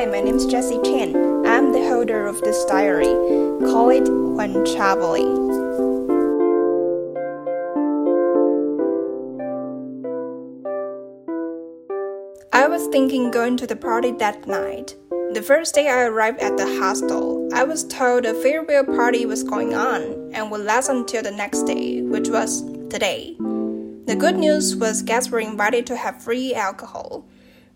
Hi, my name is Jessie Chen. I'm the holder of this diary. Call it When Traveling. I was thinking going to the party that night. The first day I arrived at the hostel, I was told a farewell party was going on and would last until the next day, which was today. The good news was guests were invited to have free alcohol.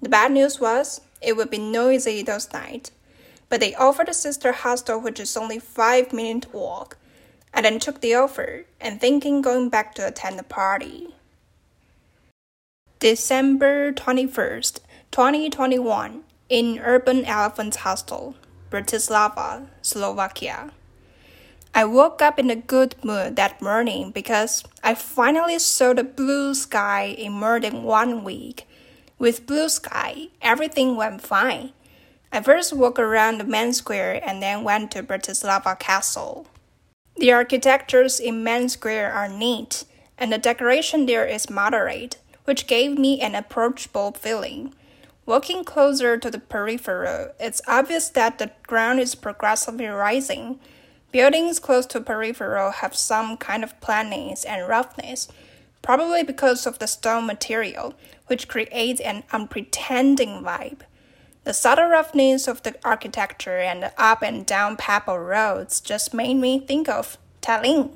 The bad news was it would be noisy those nights. But they offered a sister hostel which is only five minute walk. I then took the offer and thinking going back to attend the party. December 21st, 2021, in Urban Elephants Hostel, Bratislava, Slovakia. I woke up in a good mood that morning because I finally saw the blue sky in more than one week. With blue sky, everything went fine. I first walked around the main square and then went to Bratislava Castle. The architectures in main square are neat, and the decoration there is moderate, which gave me an approachable feeling. Walking closer to the peripheral, it's obvious that the ground is progressively rising. Buildings close to peripheral have some kind of planings and roughness, probably because of the stone material, which creates an unpretending vibe. The subtle roughness of the architecture and the up and down pebble roads just made me think of Tallinn.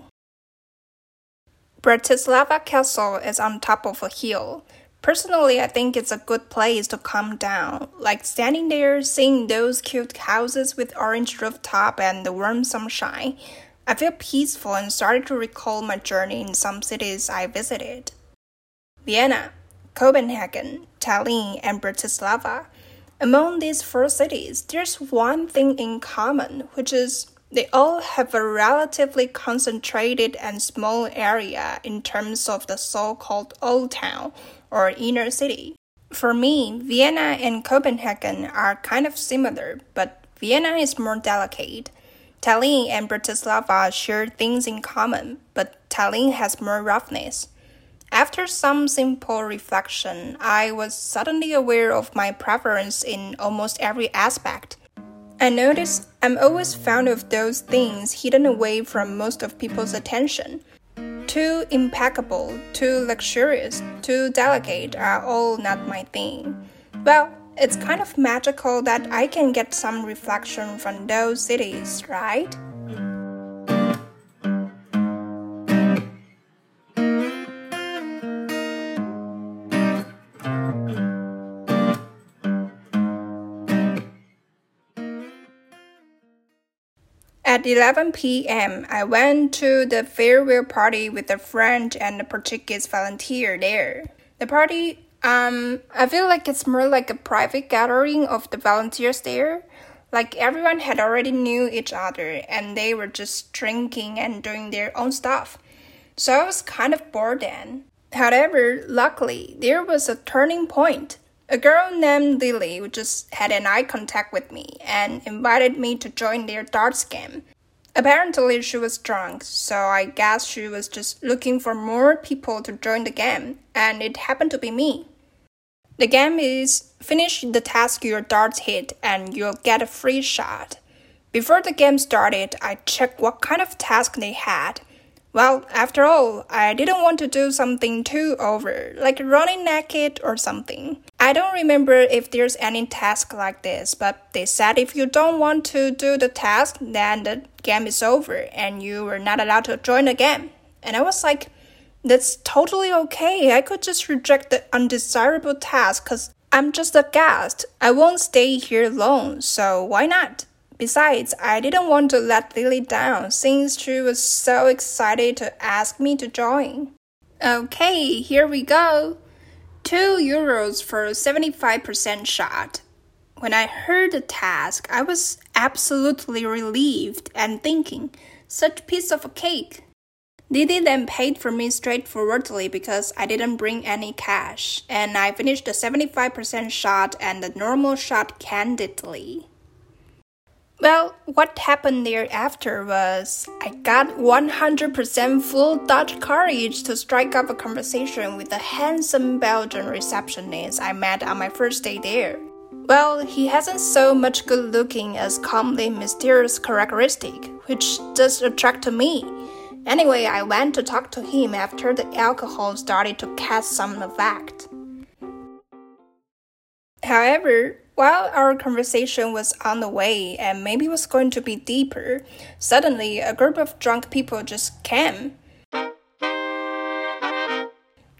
Bratislava Castle is on top of a hill. Personally, I think it's a good place to calm down, like standing there seeing those cute houses with orange rooftop and the warm sunshine. I feel peaceful and started to recall my journey in some cities I visited. Vienna, Copenhagen, Tallinn, and Bratislava. Among these four cities, there's one thing in common, which is they all have a relatively concentrated and small area in terms of the so called Old Town or inner city. For me, Vienna and Copenhagen are kind of similar, but Vienna is more delicate. Tallinn and Bratislava share things in common, but Tallinn has more roughness. After some simple reflection, I was suddenly aware of my preference in almost every aspect. I noticed I'm always fond of those things hidden away from most of people's attention. Too impeccable, too luxurious, too delicate are all not my thing. Well, it's kind of magical that I can get some reflection from those cities, right? At 11 p.m., I went to the farewell party with a friend and a Portuguese volunteer there. The party, um, I feel like it's more like a private gathering of the volunteers there. Like everyone had already knew each other and they were just drinking and doing their own stuff. So I was kind of bored then. However, luckily, there was a turning point. A girl named Lily just had an eye contact with me and invited me to join their darts game. Apparently, she was drunk, so I guess she was just looking for more people to join the game, and it happened to be me. The game is finish the task your darts hit and you'll get a free shot. Before the game started, I checked what kind of task they had well, after all, I didn't want to do something too over, like running naked or something. I don't remember if there's any task like this, but they said if you don't want to do the task, then the game is over and you were not allowed to join the game. And I was like, that's totally okay. I could just reject the undesirable task because I'm just a guest. I won't stay here alone, so why not? Besides, I didn't want to let Lily down since she was so excited to ask me to join. Okay, here we go. 2 euros for a 75% shot. When I heard the task, I was absolutely relieved and thinking, such piece of a cake. Lily then paid for me straightforwardly because I didn't bring any cash, and I finished the 75% shot and the normal shot candidly. Well, what happened thereafter was I got 100% full Dutch courage to strike up a conversation with the handsome Belgian receptionist I met on my first day there. Well, he hasn't so much good looking as calmly mysterious characteristic, which does attract me. Anyway, I went to talk to him after the alcohol started to cast some effect. However, while our conversation was on the way and maybe was going to be deeper, suddenly a group of drunk people just came.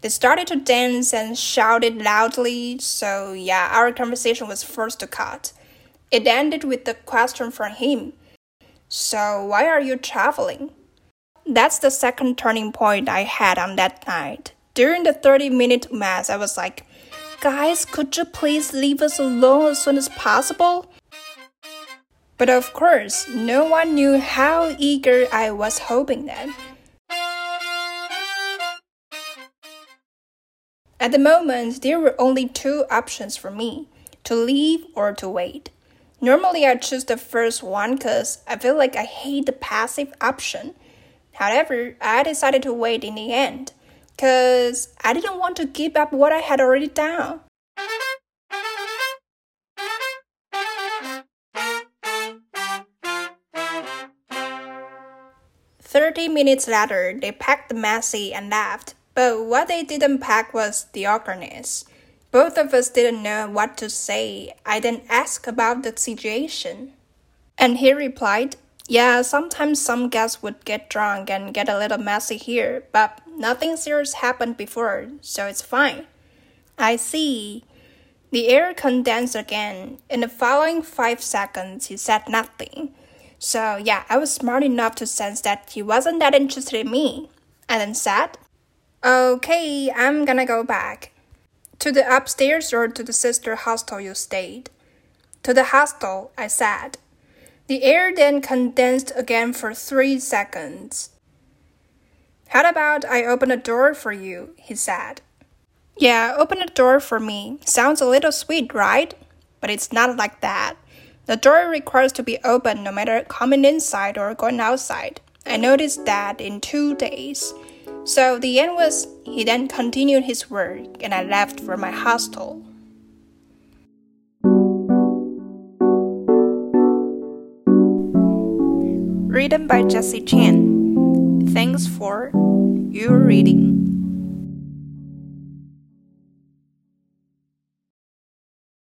They started to dance and shouted loudly, so yeah, our conversation was forced to cut. It ended with the question from him So, why are you traveling? That's the second turning point I had on that night. During the 30 minute mass, I was like, Guys, could you please leave us alone as soon as possible? But of course, no one knew how eager I was hoping them. At the moment, there were only two options for me to leave or to wait. Normally, I choose the first one because I feel like I hate the passive option. However, I decided to wait in the end because I didn't want to give up what I had already done. Thirty minutes later, they packed the messy and left. But what they didn't pack was the awkwardness. Both of us didn't know what to say. I then asked about the situation. And he replied, Yeah, sometimes some guests would get drunk and get a little messy here, but nothing serious happened before, so it's fine. I see. The air condensed again. In the following five seconds, he said nothing. So, yeah, I was smart enough to sense that he wasn't that interested in me. And then said, Okay, I'm gonna go back. To the upstairs or to the sister hostel you stayed? To the hostel, I said. The air then condensed again for three seconds. How about I open a door for you? he said. Yeah, open a door for me. Sounds a little sweet, right? But it's not like that. The door requires to be open no matter coming inside or going outside. I noticed that in two days. So the end was he then continued his work and I left for my hostel. Written by Jessie Chen. Thanks for your reading.